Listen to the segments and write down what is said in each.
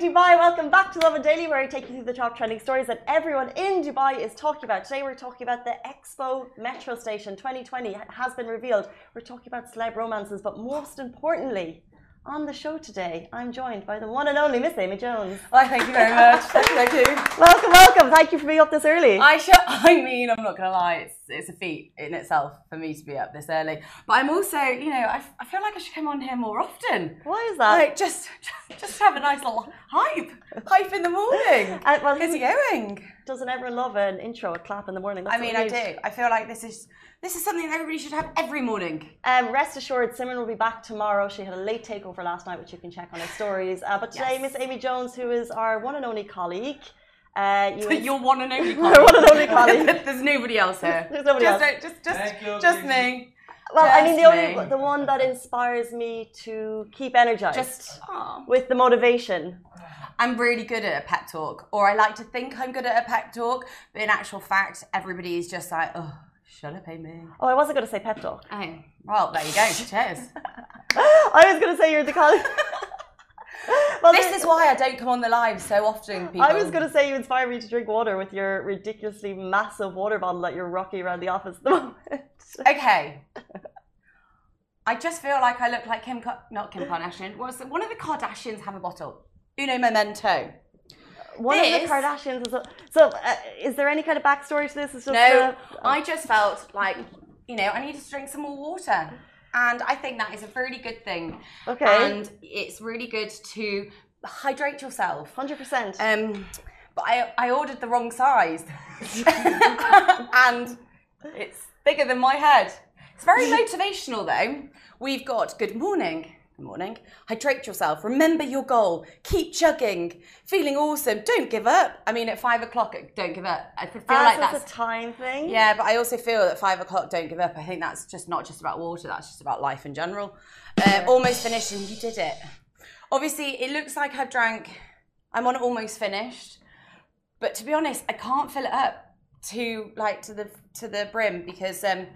Dubai. Welcome back to Lovin Daily, where I take you through the top trending stories that everyone in Dubai is talking about. Today, we're talking about the Expo Metro Station 2020 has been revealed. We're talking about celeb romances, but most importantly, on the show today, I'm joined by the one and only Miss Amy Jones. Why, thank you very much. thank you. Welcome, welcome. Thank you for being up this early. I should, I mean, I'm not gonna lie, it's it's a feat in itself for me to be up this early. But I'm also, you know, I, I feel like I should come on here more often. Why is that? Like just just, just have a nice little hype, hype in the morning. Uh, well, How's it going? Doesn't everyone love an intro, a clap in the morning? That's I mean, I do. I feel like this is this is something that everybody should have every morning. Um, rest assured, Simran will be back tomorrow. She had a late takeover last night, which you can check on her stories. Uh, but today, Yes. Miss Amy Jones, who is our one and only colleague, uh, you You're one and only. Our one and only colleague. There's nobody else here. There's nobody just, else. Just just you, just Gigi. me. well, I mean, the only me. the one that inspires me to keep energized, Just. aw. with the motivation. I'm really good at a pep talk, or I like to think I'm good at a pep talk, but in actual fact, everybody is just like, oh, shut up, Amy. Oh, I wasn't going to say pep talk. Oh, well, there you go. Cheers. I was going to say you're the colleague. well, this is why I don't come on the live so often, people. I was going to say you inspire me to drink water with your ridiculously massive water bottle that you're rocking around the office at the moment. Okay. I just feel like I look like Kim, Ka- not Kim Kardashian. Was one of the Kardashians have a bottle? Uno Memento. One of the Kardashians is a, so. Uh, is there any kind of backstory to this? It's just No, uh, I just felt like, you know, I needed to drink some more water. And I think that is a really good thing. okay, And it's really good to hydrate yourself. hundred percent. Um, but I, I ordered the wrong size. and it's bigger than my head. It's very motivational though. We've got good morning. Good morning. Hydrate yourself. Remember your goal. Keep chugging. Feeling awesome. Don't give up. I mean, at five o'clock, don't give up. I feel like that's a time thing. yeah, but I also feel that five o'clock don't give up. I think that's just not just about water, that's just about life in general. Uh, almost finished, and you did it. Obviously, it looks like I've drank, I'm on almost finished. But to be honest, I can't fill it up to like to the to the brim because um,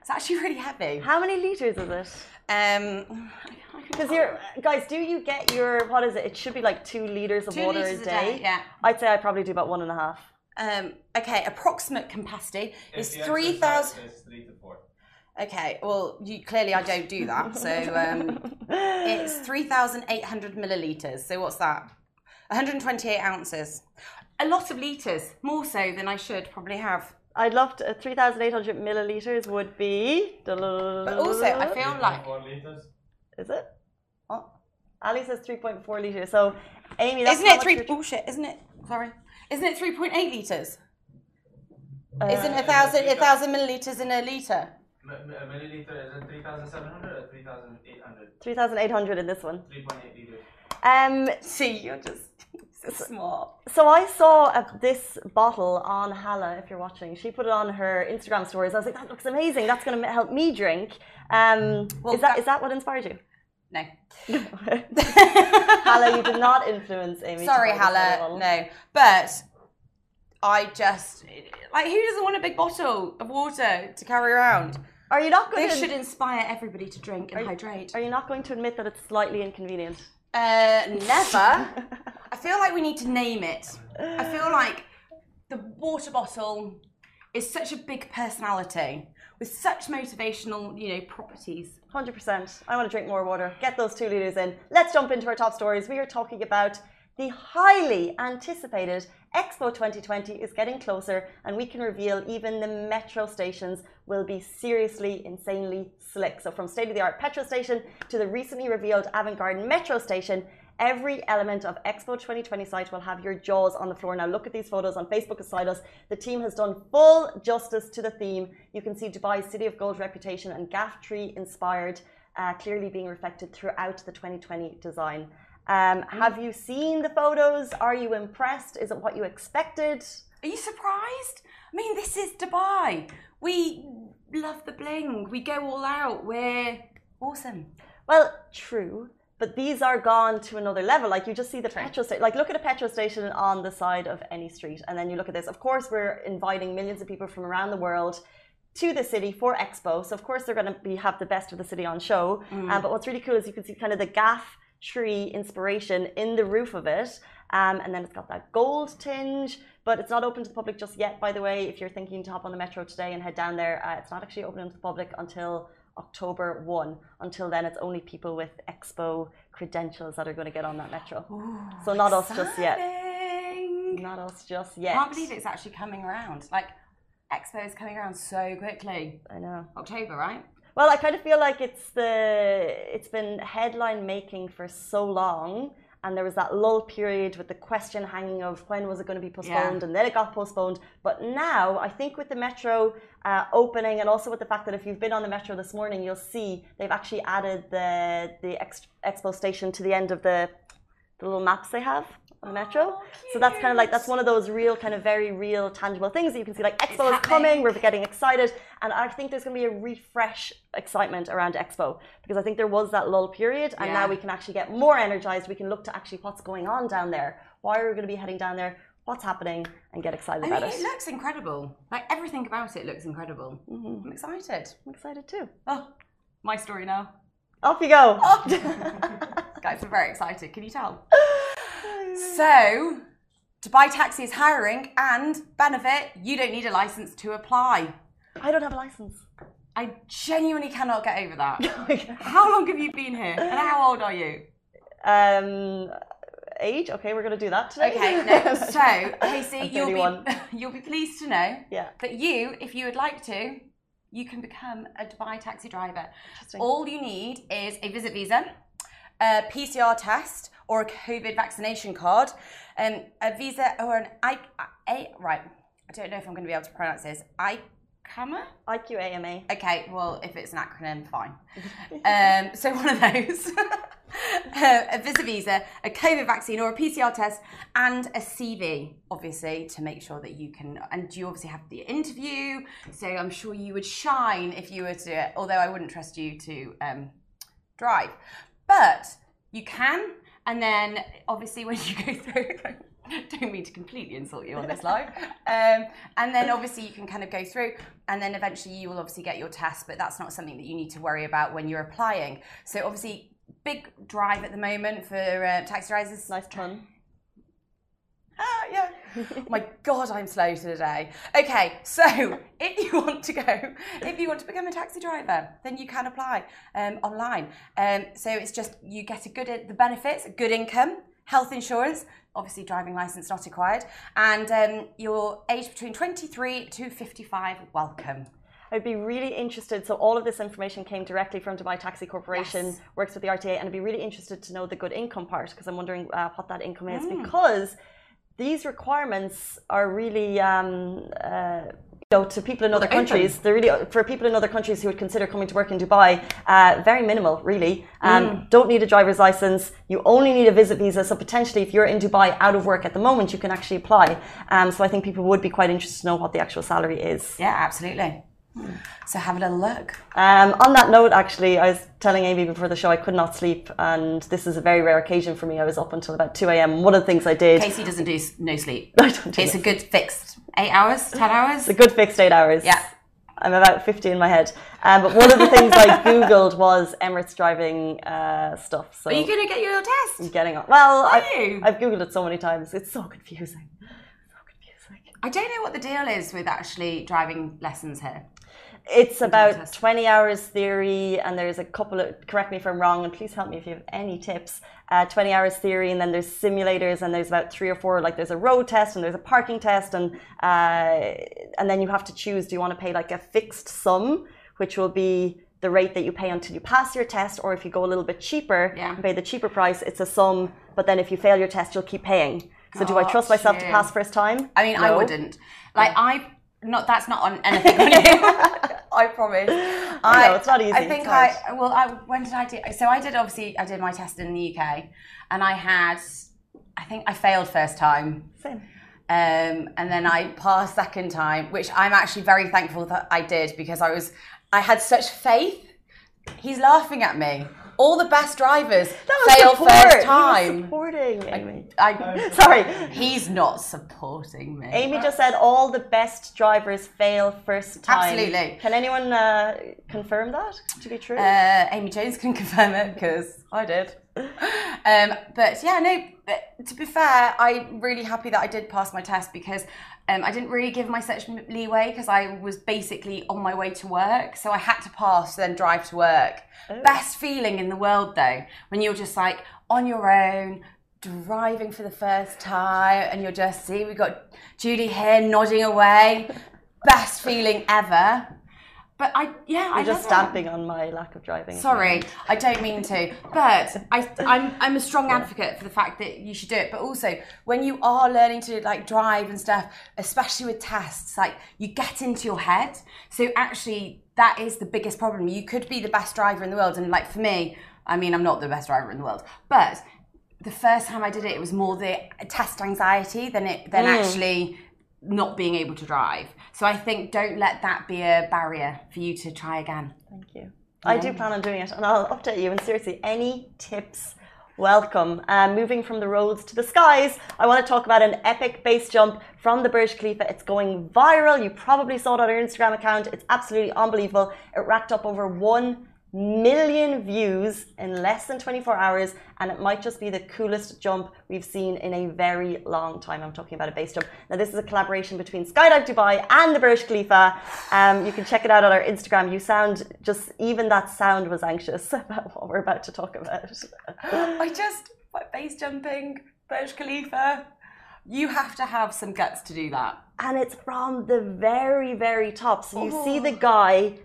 it's actually really heavy. How many liters is it? Um, Because you're guys, do you get your what is it? It should be like two liters of two water litres a day. yeah. I'd say I probably do about one and a half. Um, okay, approximate capacity is If you three exercise, thousand. It's three to four. Okay, well, you clearly I don't do that, so um, it's 3,800 milliliters. So what's that? 128 ounces. A lot of liters, more so than I should probably have. I'd love to. Uh, Three thousand eight hundred milliliters would be. But also, I feel like 3.4 liters. Is it? What? Ali says three point four liters. So, Amy, that's isn't it much three? you're- Bullshit, isn't it? Sorry, isn't it 3.8 liters? Uh, isn't a thousand a thousand milliliters in a liter? M- m- a milliliter is it 3,700 or 3,800? 3,800 in this one. 3.8 liters. Um, See, you're just so smart. so I saw uh, this bottle on Hala, if you're watching. She put it on her Instagram stories. I was like, that looks amazing. That's going to help me drink. Um, Well, is, that, that- is that what inspired you? No. Hala, you did not influence Amy. Sorry, buy this water Hala. No, but I just like who doesn't want a big bottle of water to carry around? Are you not going This to? should inspire everybody to drink and hydrate. Are you not going to admit that it's slightly inconvenient? Uh, never. I feel like we need to name it. I feel like the water bottle is such a big personality with such motivational, you know, properties. 100%. I want to drink more water. Get those two litres in. Let's jump into our top stories. We are talking about the highly anticipated Expo 2020 is getting closer, and we can reveal even the metro stations will be seriously, insanely slick. So, from state of the art petrol station to the recently revealed avant garde metro station, Every element of Expo 2020 site will have your jaws on the floor. Now, look at these photos on Facebook beside us. The team has done full justice to the theme. You can see Dubai's City of Gold reputation and ghaf tree inspired, uh, clearly being reflected throughout the 2020 design. Um, have you seen the photos? Are you impressed? Is it what you expected? Are you surprised? I mean, this is Dubai. We love the bling. We go all out. We're awesome. Well, true. But these are gone to another level. Like you just see the petrol station. Like look at a petrol station on the side of any street, and then you look at this. Of course, we're inviting millions of people from around the world to the city for Expo. So of course they're going to be have the best of the city on show. Um, but what's really cool is you can see kind of the ghaf tree inspiration in the roof of it. Um, and then it's got that gold tinge, but it's not open to the public just yet, by the way. If you're thinking to hop on the metro today and head down there, uh, it's not actually open to the public until October 1. Until then, it's only people with Expo credentials that are going to get on that metro. so not us just yet. Not us just yet. I can't believe it's actually coming around. Like, Expo is coming around so quickly. I know. October, right? Well, I kind of feel like it's the it's been headline making for so long, and there was that lull period with the question hanging of when was it going to be postponed, and then it got postponed. But now, I think with the metro uh, opening, and also with the fact that if you've been on the metro this morning, you'll see they've actually added the the ex- expo station to the end of the the little maps they have on the metro. Oh, so that's kind of like that's one of those real kind of very real tangible things that you can see like Expo is coming, we're getting excited and I think there's going to be a refresh excitement around Expo because I think there was that lull period and now we can actually get more energized. We can look to actually what's going on down there. Why are we going to be heading down there? What's happening and get excited I about it. it looks incredible. Like, everything about it looks incredible. Mhm. I'm excited. I'm excited too. Oh, my story now. Off you go. Oh. Guys, I'm very excited. Can you tell? So, Dubai Taxi is hiring, and benefit, you don't need a license to apply. I don't have a license. I genuinely cannot get over that. How long have you been here, and how old are you? um, age? Okay, we're going to do that today. Okay, no. So, Casey, you'll be you'll be pleased to know Yeah. that you, if you would like to, you can become a Dubai taxi driver. All you need is a visit visa, a PCR test, or a COVID vaccination card, um, a visa or an I, I right. I don't know if I'm going to be able to pronounce this. ICAMA. IQAMA. Okay, well, if it's an acronym, fine. um, so one of those. Uh, a visa visa, a COVID vaccine or a PCR test, and a CV, obviously, to make sure that you can. And you obviously have the interview, so I'm sure you would shine if you were to do it. Although I wouldn't trust you to um, drive, but you can. And then, obviously, when you go through. Don't mean to completely insult you on this live. Um, and then obviously you can kind of go through, and then eventually you will obviously get your test, but that's not something that you need to worry about when you're applying. So obviously, big drive at the moment for uh, taxi drivers. Nice ton. Ah, yeah. Oh my God, I'm slow today. Okay, so if you want to go, if you want to become a taxi driver, then you can apply um, online. Um, so it's just you get a good the benefits, good income, health insurance, obviously driving license not required, and um, you're aged between 23 to 55. Welcome. I'd be really interested. So all of this information came directly from Dubai Taxi Corporation, Yes. works with the RTA, and I'd be really interested to know the good income part because I'm wondering uh, what that income is Mm. because these requirements are really. Um, uh, you know, to people in other they're countries, they're really for people in other countries who would consider coming to work in Dubai. Uh, very minimal, really. Um, Mm. Don't need a driver's license. You only need a visit visa. So potentially, if you're in Dubai out of work at the moment, you can actually apply. Um, so I think people would be quite interested to know what the actual salary is. Yeah, absolutely. So have a little look. Um, on that note, actually, I was telling Amy before the show I could not sleep, and this is a very rare occasion for me. I was up until about 2 a.m. One of the things I did. Casey doesn't do s- no sleep. I don't do It's it. a good fixed eight hours, ten hours. It's a good fixed eight hours. Yeah. I'm about 50 in my head. Um, but one of the things I Googled was Emirates driving uh, stuff. So Are you going to get your test? I'm getting on. Well, Are I, you? I've Googled it so many times. It's so confusing. So confusing. I don't know what the deal is with actually driving lessons here. It's about test. 20 hours theory, and there's a couple of, correct me if I'm wrong, and please help me if you have any tips. Uh, 20 hours theory, and then there's simulators, and there's about three or four, like there's a road test, and there's a parking test, and, uh, and then you have to choose do you want to pay like a fixed sum, which will be the rate that you pay until you pass your test, or if you go a little bit cheaper Yeah. and pay the cheaper price, it's a sum, but then if you fail your test, you'll keep paying. So do I trust myself to pass first time? I mean, I wouldn't. Like, I not that's not on anything on you. I promise. I know, it's not easy, I think. I well, I when did I do? So I did obviously I did my test in the UK, and I had I think I failed first time. Same. Um, and then I passed second time, which I'm actually very thankful that I did because I was I had such faith. He's laughing at me. All the best drivers fail support. first He was time. supporting Amy. I, Sorry. he's not supporting me. Amy just said all the best drivers fail first time. Absolutely. Can anyone uh, confirm that to be true? Uh, Amy Jones can confirm it because I did. um, but yeah, no. But to be fair, I'm really happy that I did pass my test because um, I didn't really give myself leeway because I was basically on my way to work, so I had to pass, then drive to work. Oh. Best feeling in the world though, when you're just like on your own, driving for the first time, and you're just see we got Judy here nodding away. Best feeling ever. But I yeah, I You're just stamping on my lack of driving. Sorry, I don't mean to, but I, I'm I'm a strong advocate for the fact that you should do it. But also, when you are learning to like drive and stuff, especially with tests, like you get into your head. So actually, that is the biggest problem. You could be the best driver in the world, and like for me, I mean, I'm not the best driver in the world, but the first time I did it, it was more the test anxiety than it than mm. actually not being able to drive. So I think don't let that be a barrier for you to try again. Thank you. I do plan on doing it, and I'll update you. And seriously, any tips, welcome. Um, moving from the roads to the skies, I want to talk about an epic base jump from the Burj Khalifa. It's going viral. You probably saw it on our Instagram account. It's absolutely unbelievable. It racked up over one million views in less than 24 hours, and it might just be the coolest jump we've seen in a very long time. I'm talking about a base jump. Now, this is a collaboration between Skydive Dubai and the Burj Khalifa. Um, you can check it out on our Instagram. You sound just, even that sound was anxious about what we're about to talk about. I just base jumping, Burj Khalifa. You have to have some guts to do that. and it's from the very, very top. So you see the guy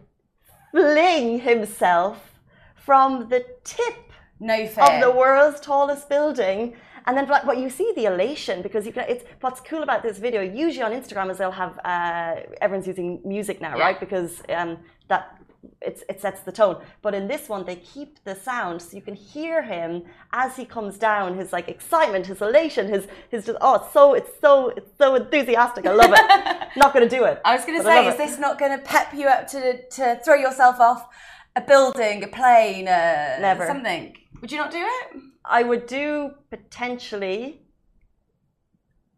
fling himself from the tip No of the world's tallest building. And then, like, what you see the elation because you can. It's what's cool about this video. Usually on Instagram is they'll have uh, everyone's using music now, Yeah. right? Because um, that it's, it sets the tone. But in this one, they keep the sound, so you can hear him as he comes down. His like excitement, his elation, his his just oh, it's so it's so it's so enthusiastic. I love it. Not going to do it. I was going to say, is it. this not going to pep you up to to throw yourself off a building, a plane, a Never. something? Would you not do it? I would do potentially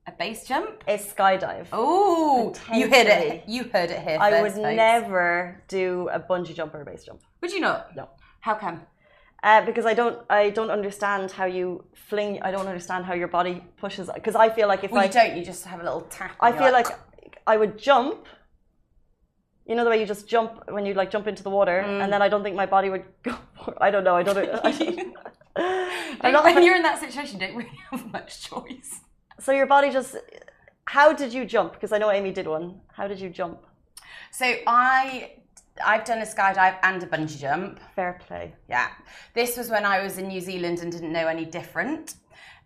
A base jump? a skydive. Oh, you heard it. You heard it here. I first, would folks. never do a bungee jump or a base jump. Would you not? No. How come? Uh, because I don't, I don't understand how you fling. I don't understand how your body pushes. Because I feel like if Well, I, you don't. You just have a little tap. I feel you're like I would jump. You know the way you just jump when you like jump into the water, Mm. and then I don't think my body would go. I don't know. I don't. I don't I'm Don't- not- when you're in that situation, don't really have much choice. So your body just. How did you jump? Because I know Amy did one. How did you jump? So I, I've done a skydive and a bungee jump. Fair play. Yeah, this was when I was in New Zealand and didn't know any different,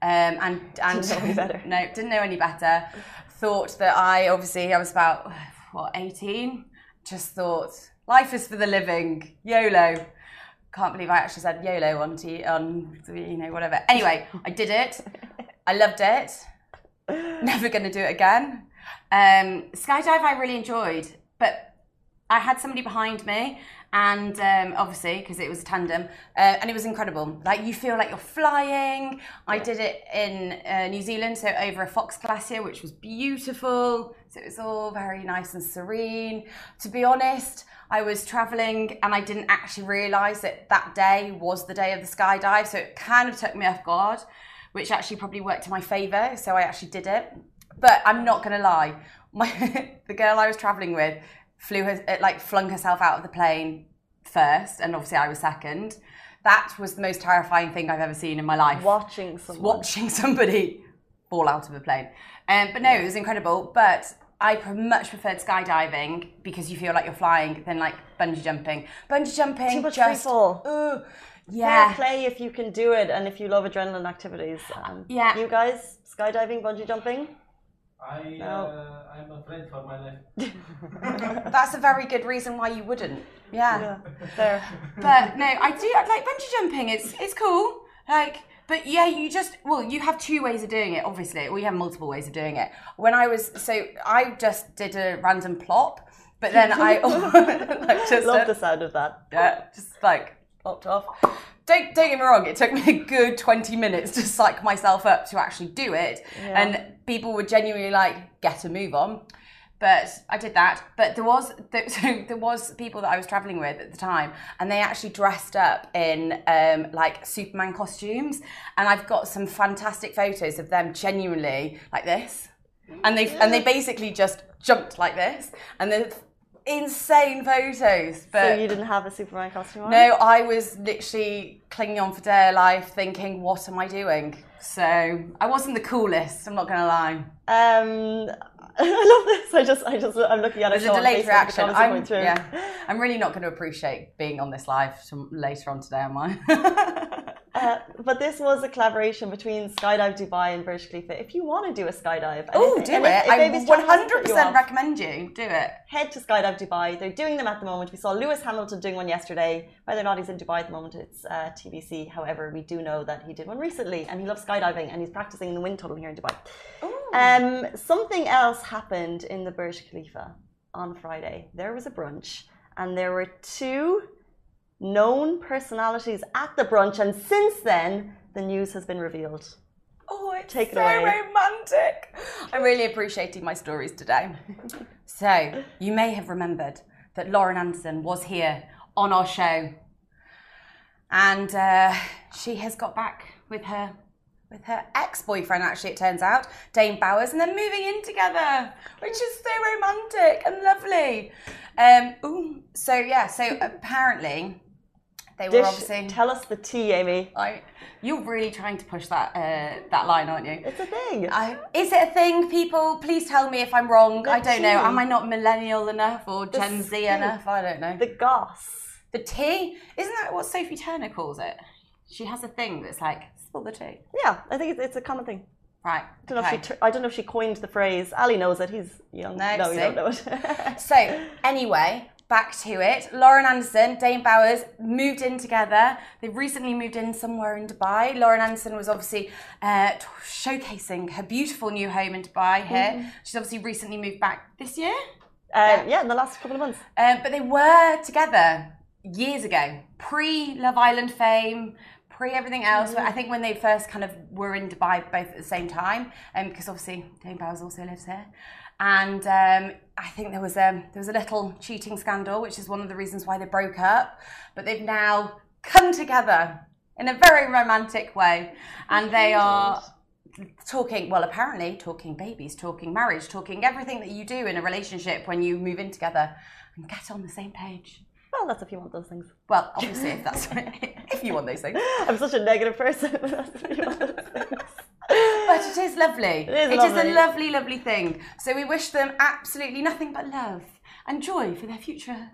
um, and and Didn't know any better. no, didn't know any better. Thought that I obviously I was about what eighteen. Just thought life is for the living. YOLO. Can't believe I actually said YOLO on t- on you know whatever. Anyway, I did it. I loved it. Never going to do it again. Um, skydive I really enjoyed, but I had somebody behind me, and um, obviously because it was a tandem, uh, and it was incredible. Like you feel like you're flying. I did it in uh, New Zealand, so over a fox glacier, which was beautiful. So it was all very nice and serene. To be honest, I was traveling and I didn't actually realise that that day was the day of the skydive, so it kind of took me off guard, which actually probably worked to my favour. So I actually did it. But I'm not gonna lie, my the girl I was traveling with flew her uh, like flung herself out of the plane first, and obviously I was second. That was the most terrifying thing I've ever seen in my life. Watching someone. Watching somebody fall out of a plane. Um, but no, it was incredible. But I much preferred skydiving because you feel like you're flying than like bungee jumping. Bungee jumping Too much just free fall. Ugh, Fair yeah. play if you can do it and if you love adrenaline activities. Um, Yeah. You guys, skydiving, bungee jumping? I No. uh, I'm afraid for my life. That's a very good reason why you wouldn't. Yeah. Fair. but no, I do I like bungee jumping. It's it's cool. Like, but yeah, you just well, you have two ways of doing it. Obviously, well, you have multiple ways of doing it. When I was so, I just did a random plop, but then I like just Love the sound of that. yeah, just like popped off. Don't don't get me wrong. It took me a good twenty minutes to psych myself up to actually do it, Yeah. and people were genuinely like get a move on. but I did that. But there was there, so there was people that I was traveling with at the time, and they actually dressed up in um, like Superman costumes, and I've got some fantastic photos of them genuinely like this, and they and they basically just jumped like this, and they're insane photos. So But you didn't have a Superman costume on? no, I was literally clinging on for dear life, thinking, "What am I doing?" So I wasn't the coolest. I'm not gonna lie. Um, I love this. I just, I just, I'm looking at it. There's a delayed reaction. I'm, yeah, I'm really not going to appreciate being on this live later on today, am I? Uh, but this was a collaboration between Skydive Dubai and Burj Khalifa. If you want to do a skydive, oh, do and it! if- I Baby's Chat you 100% off, recommend you do it. head to Skydive Dubai. They're doing them at the moment. We saw Lewis Hamilton doing one yesterday. Whether or not he's in Dubai at the moment, it's uh, TBC. However, we do know that he did one recently, and he loves skydiving, and he's practicing in the wind tunnel here in Dubai. Um, something else happened in the Burj Khalifa on Friday. There was a brunch, and there were two known personalities at the brunch, and since then, the news has been revealed. Oh, it's Take it so away. romantic. I'm really appreciating my stories today. so, you may have remembered that Laura Anderson was here on our show, and uh, she has got back with her with her ex-boyfriend. Actually, it turns out Dane Bowers, and they're moving in together, which is so romantic and lovely. Um, ooh, so yeah, so apparently they were Dish, obviously. tell us the tea, Amy. I, you're really trying to push that uh, that line, aren't you? It's a thing. I, is it a thing, people? Please tell me if I'm wrong. The I don't know. Am I not millennial enough or The Gen Z scoop. enough? I don't know. the goss. The tea? Isn't that what Sophie Turner calls it? She has a thing that's like, spill the tea. Yeah, I think it's, it's a common thing. Right. I don't, know okay. if she, I don't know if she coined the phrase. Ali knows it. He's young. No, no, you don't know it. So, anyway, back to it. Laura Anderson, Dane Bowers moved in together. They've recently moved in somewhere in Dubai. Laura Anderson was obviously uh, showcasing her beautiful new home in Dubai here. She's obviously recently moved back this year. Uh, yeah, in the last couple of months. Um, but they were together years ago, pre Love Island fame, pre everything else. But I think when they first kind of were in Dubai both at the same time, because obviously Dane Bowers also lives here. And um, I think there was a there was a little cheating scandal, which is one of the reasons why they broke up. But they've now come together in a very romantic way, and they are talking well apparently talking babies talking marriage talking everything that you do in a relationship when you move in together and get on the same page Well, that's if you want those things. well obviously if that's if you want those things I'm such a negative person. That's if you want those things. but it is lovely It is a lovely. lovely lovely thing so we wish them absolutely nothing but love and joy for their future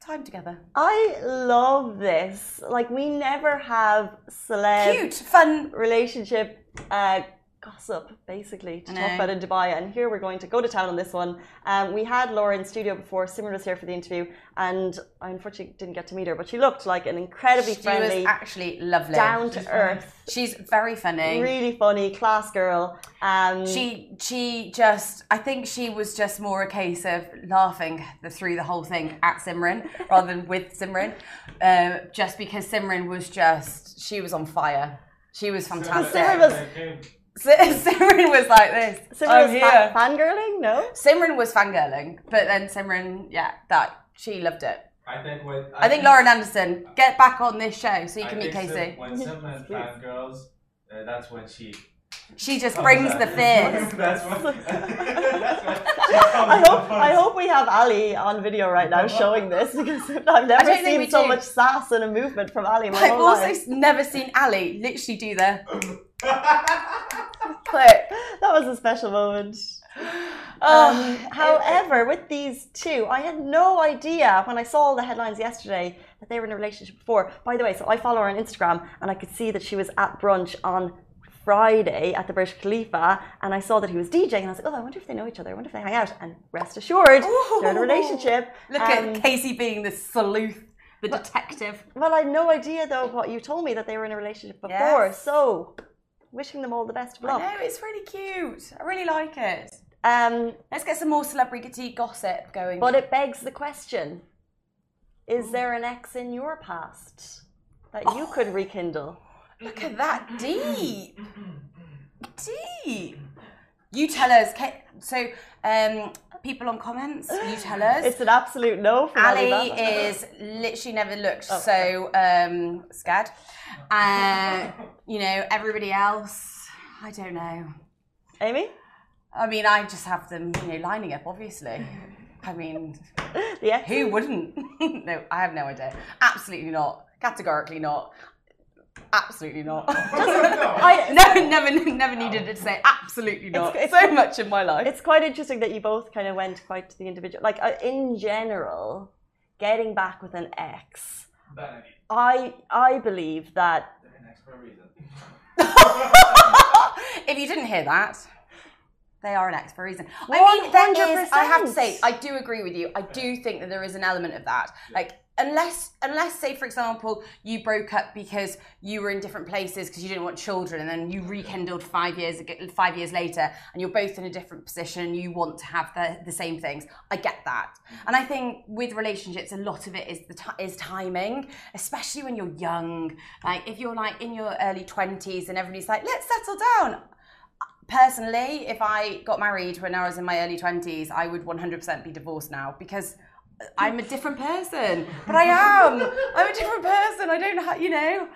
time together I love this. Like, we never have celeb cute fun relationship uh, gossip, basically, to I talk know. about in Dubai. And here we're going to go to town on this one. Um, we had Laura in studio before. Simran was here for the interview, and I unfortunately didn't get to meet her, but she looked like an incredibly she friendly, was actually lovely down to earth. she's very funny really funny, class girl. Um, She she just I think she was just more a case of laughing the, through the whole thing at Simran rather than with Simran, um, just because Simran was just she was on fire. She was fantastic. Simran was- Si- Simran was like this. Simran I'm was here. fa- fangirling, no? Simran was fangirling, but then Simran, yeah, that she loved it. I think with I think Laura Anderson, get back on this show so you I can meet Casey. Sim- when Simran fangirls, uh, that's when she. She just brings out. the fizz. that's when. that's when she comes I hope. I hope we have Ali on video right now showing this because I've never don't think we seen so do. much sass and a movement from Ali. in My I've whole also life. never seen Ali literally do the clip. That was a special moment. Oh, Um, however, with these two, I had no idea when I saw all the headlines yesterday that they were in a relationship before. By the way, so I follow her on Instagram and I could see that she was at brunch on Friday at the Burj Khalifa and I saw that he was DJing and I was like, oh, I wonder if they know each other. I wonder if they hang out. And rest assured, they're in a relationship. Look Um, at Casey being the sleuth, the detective. Well, I had no idea though what you told me that they were in a relationship before. Yes. So, wishing them all the best of luck. I know, it's really cute. I really like it. Um, Let's get some more celebrity gossip going. but it begs the question: Is there an ex in your past that you could rekindle? Look at that deep. Deep. You tell us. So, um, people on comments. You tell us. It's an absolute no from Ali. Ali is literally never looked so um, scared. Uh, you know, everybody else, I don't know. Amy? I mean, I just have them, you know, lining up, obviously. I mean, yeah. who wouldn't? no, I have no idea. Absolutely not. Categorically not. Absolutely not. I- never, never, never needed to say absolutely not. it's- so much in my life. It's quite interesting that you both kind of went quite to the individual. Like, uh, in general, getting back with an ex, Vanity. I I believe that an ex for a reason. if you didn't hear that, they are an ex for a reason. I mean, there hundred is. I have to say, I do agree with you. I do think that there is an element of that. Like, unless, unless, say, for example, you broke up because you were in different places because you didn't want children, and then you rekindled five years five years later, and you're both in a different position, and you want to have the the same things. I get that, and I think with relationships, a lot of it is the ti is timing, especially when you're young. Like, if you're like in your early twenties, and everybody's like, let's settle down personally, if I got married when I was in my early 20s, I would 100% be divorced now because I'm a different person. But I am. I'm a different person. I don't have, you know,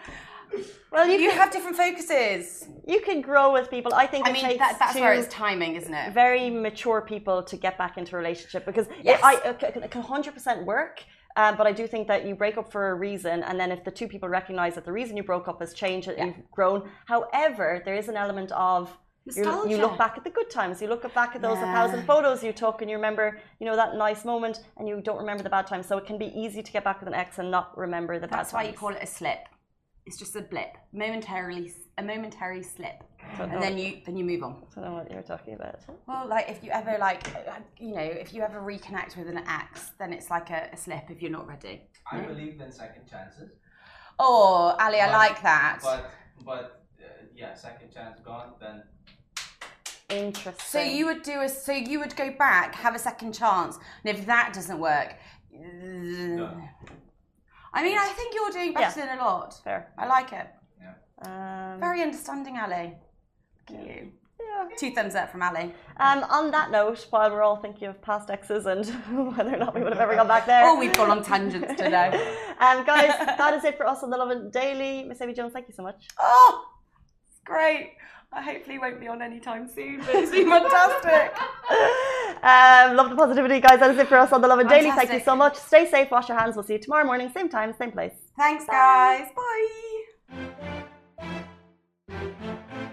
well, you you can, have different focuses. you can grow with people. I think I it mean, takes that, that's two where it's timing, isn't it? very mature people to get back into a relationship because Yes. it, I, it can- 100% work. Um, but I do think that you break up for a reason, and then if the two people recognize that the reason you broke up has changed, that Yeah. you've grown. However, there is an element of you, you look back at the good times. You look back at those Yeah. thousand photos you took, and you remember, you know, that nice moment, and you don't remember the bad times. So it can be easy to get back with an ex and not remember the That's bad That's why times. you call it a slip. It's just a blip, momentarily, a momentary slip, Don't know, and then you then you move on. don't know what you're talking about. Well, like if you ever like, uh, you know, if you ever reconnect with an ex, then it's like a, a slip if you're not ready. I believe in second chances. Oh, Ali, I like that. But but uh, yeah, second chance gone. Then Interesting. So you would do a so you would go back, have a second chance, and if that doesn't work, No. I mean, I think you're doing better than a lot. fair. I like it. Um, Very understanding, Ali. Look at you. yeah. Two thumbs up from Ali. Um, on that note, while we're all thinking of past exes and whether or not we would have ever gone back there. Oh, we've gone on tangents today. um, guys, that is it for us on the Lovin Daily. Miss Amy Jones, thank you so much. Oh, it's great. I hopefully won't be on anytime soon, but it's been fantastic. um, love the positivity, guys. That is it for us on the Lovin Daily. Thank you so much. Stay safe, wash your hands. We'll see you tomorrow morning, same time, same place. Thanks, Bye. guys. Bye.